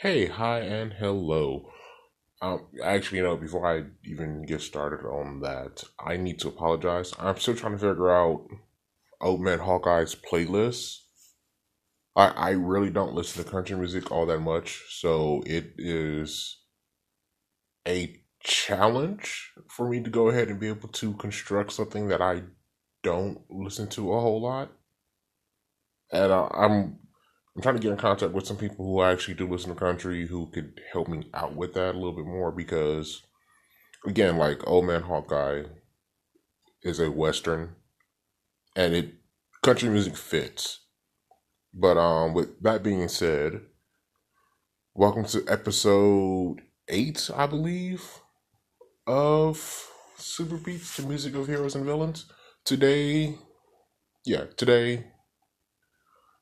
Hey, hi, and hello. Um, actually, you know, before I even get started on that, I need to apologize. I'm still trying to figure out Old Man Hawkeye's playlist. I I really don't listen to country music all that much, so it is a challenge for me to go ahead and be able to construct something that I don't listen to a whole lot. And uh, I'm I'm trying to get in contact with some people who actually do listen to country who could help me out with that a little bit more because again, like Old Man Hawkeye is a western and it country music fits. But um with that being said, welcome to episode 8, I believe, of Super Beats, the music of heroes and villains. Today, yeah, today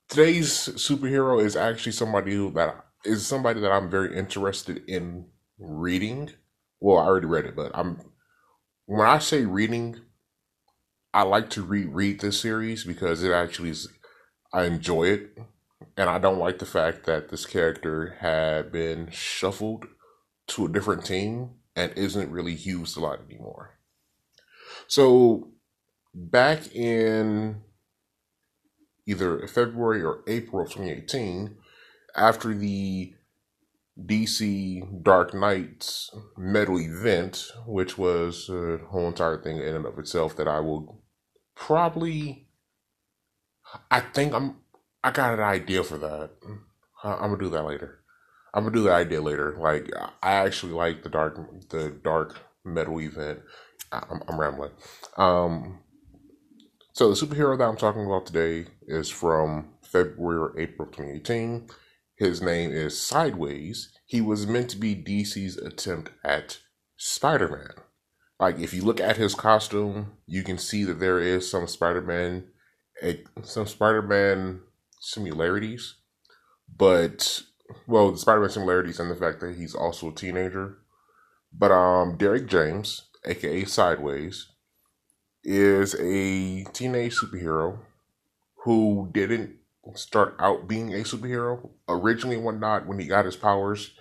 today's superhero is actually somebody who that is somebody that I'm very interested in reading. Well, I already read it, but I'm when I say reading, I like to reread this series because it actually is I enjoy it. And I don't like the fact that this character had been shuffled to a different team and isn't really used a lot anymore. So back in either February or April of 2018 after the DC Dark Nights metal event, which was a whole entire thing in and of itself that I will probably I think I'm I got an idea for that. I'm gonna do that later. I'm gonna do the idea later. Like I actually like the dark the dark metal event. I'm, I'm rambling. Um, so the superhero that I'm talking about today is from February or April 2018. His name is Sideways. He was meant to be DC's attempt at Spider-Man. Like if you look at his costume, you can see that there is some Spider-Man some Spider-Man similarities, but well, the Spider-Man similarities and the fact that he's also a teenager. But um Derek James, aka Sideways, is a teenage superhero who didn't start out being a superhero. Originally, whatnot, when he got his powers,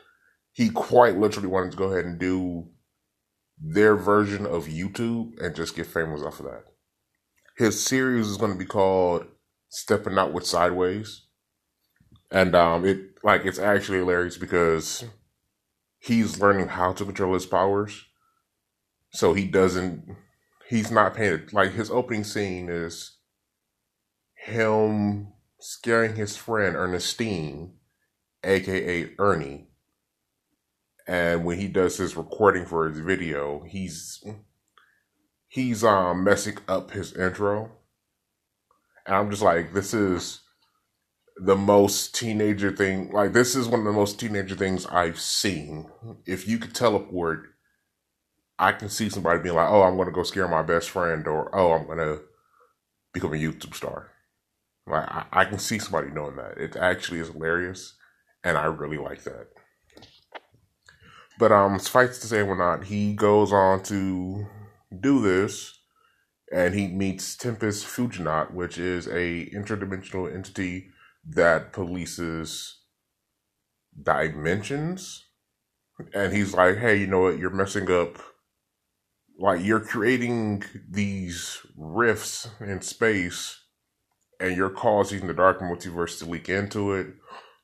he quite literally wanted to go ahead and do their version of YouTube and just get famous off of that. His series is going to be called Stepping Out with Sideways. And um it like it's actually hilarious because he's learning how to control his powers. So he doesn't he's not paying like his opening scene is him scaring his friend Ernestine, aka Ernie. And when he does his recording for his video, he's he's um messing up his intro. And I'm just like, this is the most teenager thing. Like, this is one of the most teenager things I've seen. If you could teleport I can see somebody being like, "Oh, I'm going to go scare my best friend," or "Oh, I'm going to become a YouTube star." Like I, I can see somebody knowing that. It actually is hilarious, and I really like that. But um, suffice to say, or not, he goes on to do this, and he meets Tempus Fuginaut, which is a interdimensional entity that polices dimensions. And he's like, "Hey, you know what? You're messing up like you're creating these rifts in space and you're causing the dark multiverse to leak into it.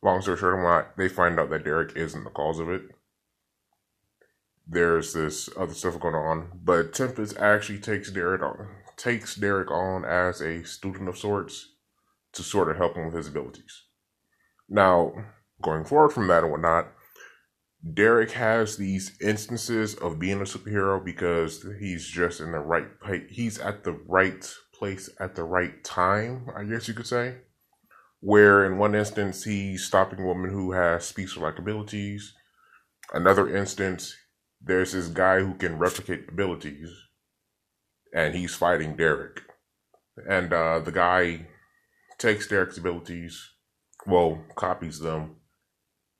Long story short, they find out that Derek isn't the cause of it. There's this other stuff going on, but Tempus actually takes Derek on, takes Derek on as a student of sorts to sort of help him with his abilities. Now, going forward from that and whatnot, Derek has these instances of being a superhero because he's just in the right place. He's at the right place at the right time, I guess you could say. Where in one instance he's stopping a woman who has speech-like abilities. Another instance, there's this guy who can replicate abilities, and he's fighting Derek. And uh, the guy takes Derek's abilities, well, copies them,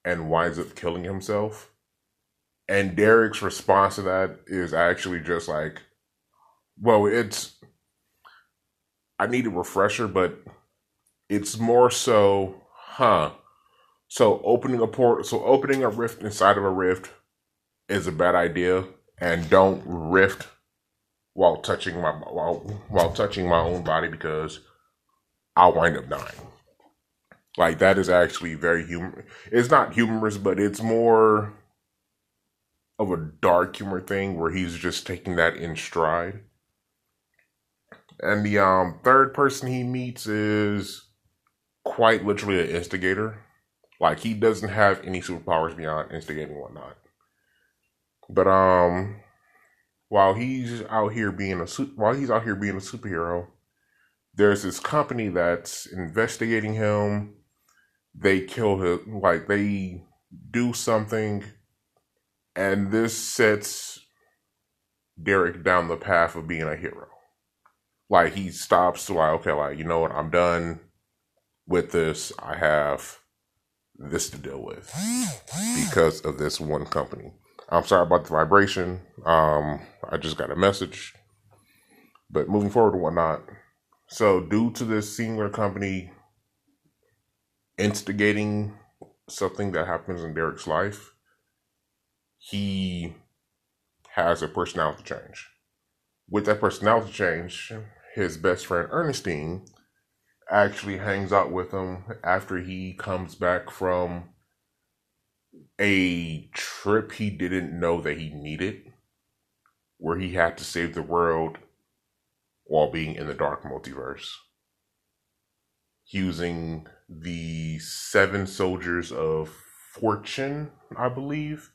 and winds up killing himself. And Derek's response to that is actually just like, well, it's, I need a refresher, but it's more so, huh. So opening a port, so opening a rift inside of a rift is a bad idea, and don't rift while touching my while while touching my own body because I'll wind up dying. Like that is actually very humor. It's not humorous, but it's more of a dark humor thing where he's just taking that in stride. And the um third person he meets is quite literally an instigator. Like he doesn't have any superpowers beyond instigating whatnot. But um while he's out here being a while he's out here being a superhero, there's this company that's investigating him. They kill him like they do something and this sets Derek down the path of being a hero. Like he stops to like, okay, like, you know what, I'm done with this. I have this to deal with because of this one company. I'm sorry about the vibration. Um, I just got a message. But moving forward and whatnot. So due to this singular company instigating something that happens in Derek's life, he has a personality change. With that personality change, his best friend Ernestine actually hangs out with him after he comes back from a trip he didn't know that he needed, where he had to save the world while being in the dark multiverse. Using the seven soldiers of fortune, I believe,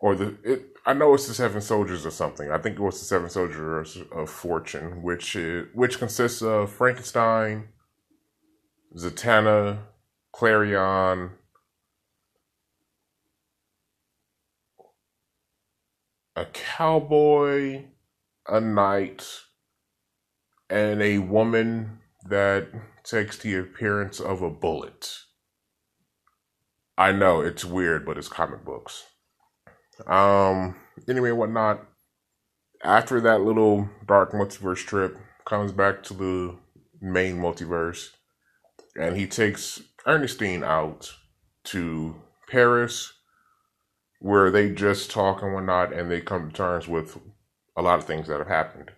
or the it, I know it's the Seven Soldiers or something. I think it was the Seven Soldiers of Fortune, which is, which consists of Frankenstein, Zatanna, Clarion. a cowboy, a knight, and a woman that takes the appearance of a bullet. I know it's weird, but it's comic books. Um, anyway, whatnot. After that little dark multiverse trip, comes back to the main multiverse, and he takes Ernestine out to Paris, where they just talk and whatnot, and they come to terms with a lot of things that have happened.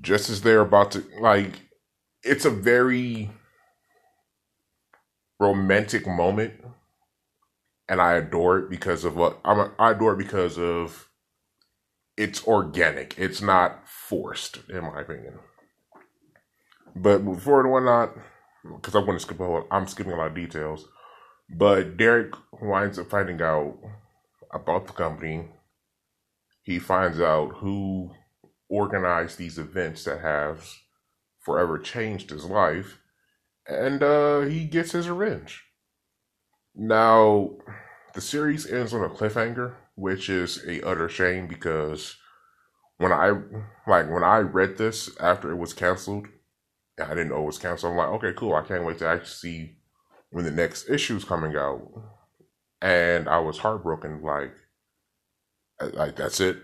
Just as they're about to, like, it's a very romantic moment and I adore it because of what I'm. Adore it because of it's organic. It's not forced, in my opinion. But before and whatnot, because I want to skip a whole, I'm skipping a lot of details. But Derek winds up finding out about the company. He finds out who organized these events that have forever changed his life, and uh, he gets his revenge. Now, the series ends on a cliffhanger, which is a utter shame because when I like when I read this after it was canceled, I didn't know it was canceled. I'm like, okay, cool. I can't wait to actually see when the next issue is coming out. And I was heartbroken. Like, like that's it.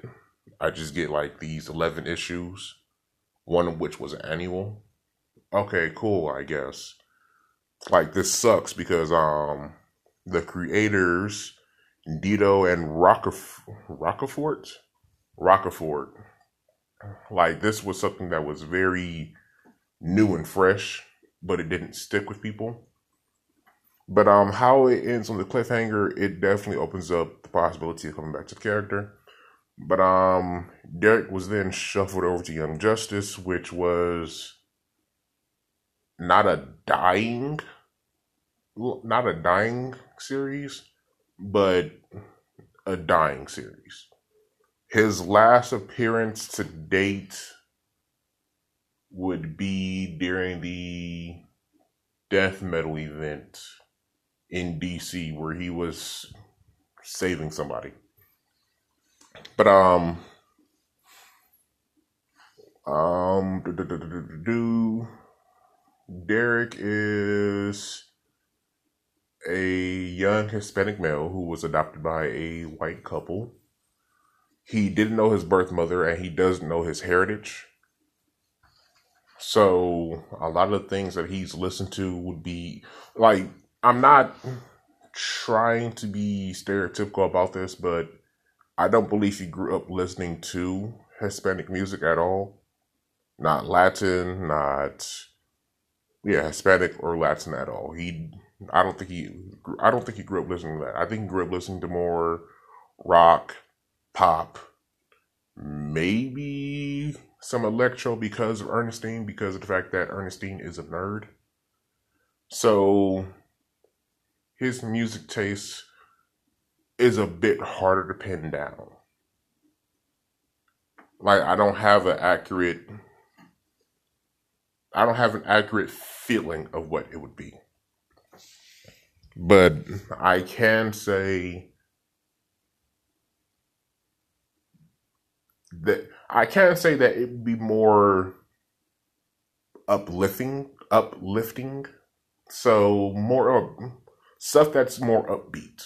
I just get like these eleven issues, one of which was annual. Okay, cool. I guess. Like this sucks because um the creators, DiDio and Rockaf- Rocafort, Rocafort. Like this was something that was very new and fresh, but it didn't stick with people. But um, how it ends on the cliffhanger, it definitely opens up the possibility of coming back to the character. But um, Derek was then shuffled over to Young Justice, which was not a dying not a dying series, but a dying series. His last appearance to date would be during the death metal event in DC where he was saving somebody. But um um do, do, do, Derek is a young Hispanic male who was adopted by a white couple. He didn't know his birth mother and he doesn't know his heritage. So a lot of the things that he's listened to would be like I'm not trying to be stereotypical about this, but I don't believe he grew up listening to Hispanic music at all. Not Latin, not yeah, Hispanic or Latin at all. He, I don't think he, I don't think he grew up listening to that. I think he grew up listening to more rock, pop, maybe some electro because of Ernestine, because of the fact that Ernestine is a nerd. So his music taste is a bit harder to pin down. Like I don't have an accurate I don't have an accurate feeling of what it would be. But I can say that I can say that it would be more uplifting, uplifting. So more stuff that's more upbeat.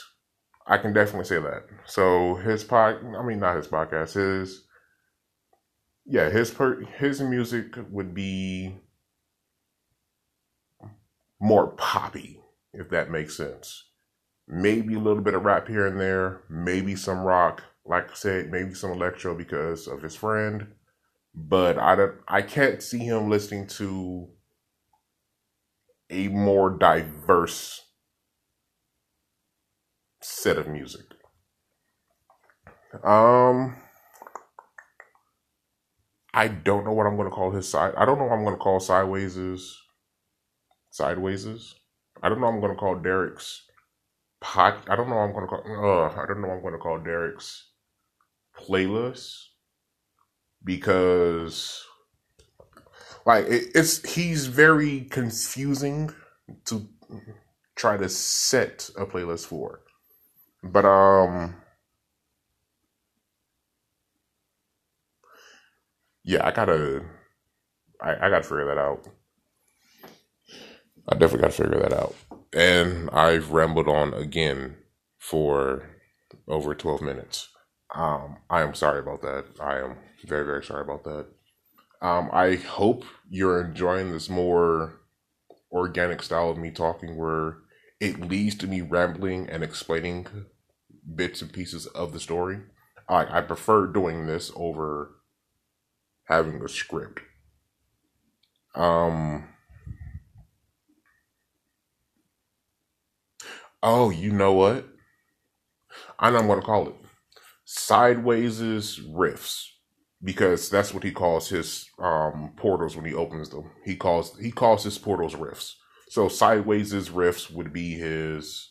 I can definitely say that. So his pod, I mean not his podcast, his yeah, his per his music would be more poppy, if that makes sense. Maybe a little bit of rap here and there, maybe some rock, like I said, maybe some electro because of his friend. But I don't, I can't see him listening to a more diverse set of music. Um, I don't know what I'm going to call his side. I don't know what I'm going to call Sideways is Sidewayses. I don't know. I'm going to call Derek's pot. I don't know. I'm going to call. Uh, I don't know. I'm going to call Derek's playlist because, like, it, it's he's very confusing to try to set a playlist for. But um, yeah, I gotta, I, I gotta figure that out. I definitely got to figure that out. And I've rambled on again for over 12 minutes. Um, I am sorry about that. I am very, very sorry about that. Um, I hope you're enjoying this more organic style of me talking where it leads to me rambling and explaining bits and pieces of the story. I, I prefer doing this over having a script. Um, Oh, you know what? I know I'm going to call it Sideways' riffs because that's what he calls his um, portals when he opens them. He calls he calls his portals riffs. So Sideways' riffs would be his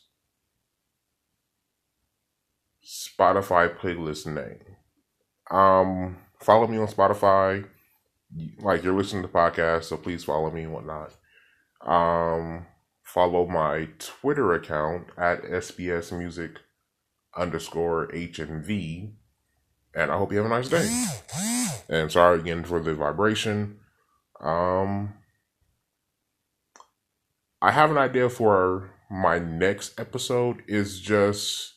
Spotify playlist name. Um, follow me on Spotify. Like you're listening to podcasts, so please follow me and whatnot. Um, follow my Twitter account at SBS Music underscore H and V. And I hope you have a nice day. And sorry again for the vibration. Um, I have an idea for my next episode. Is just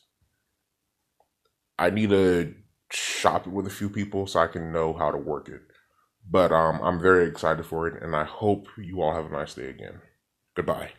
I need to shop it with a few people so I can know how to work it. But um, I'm very excited for it, and I hope you all have a nice day again. Goodbye.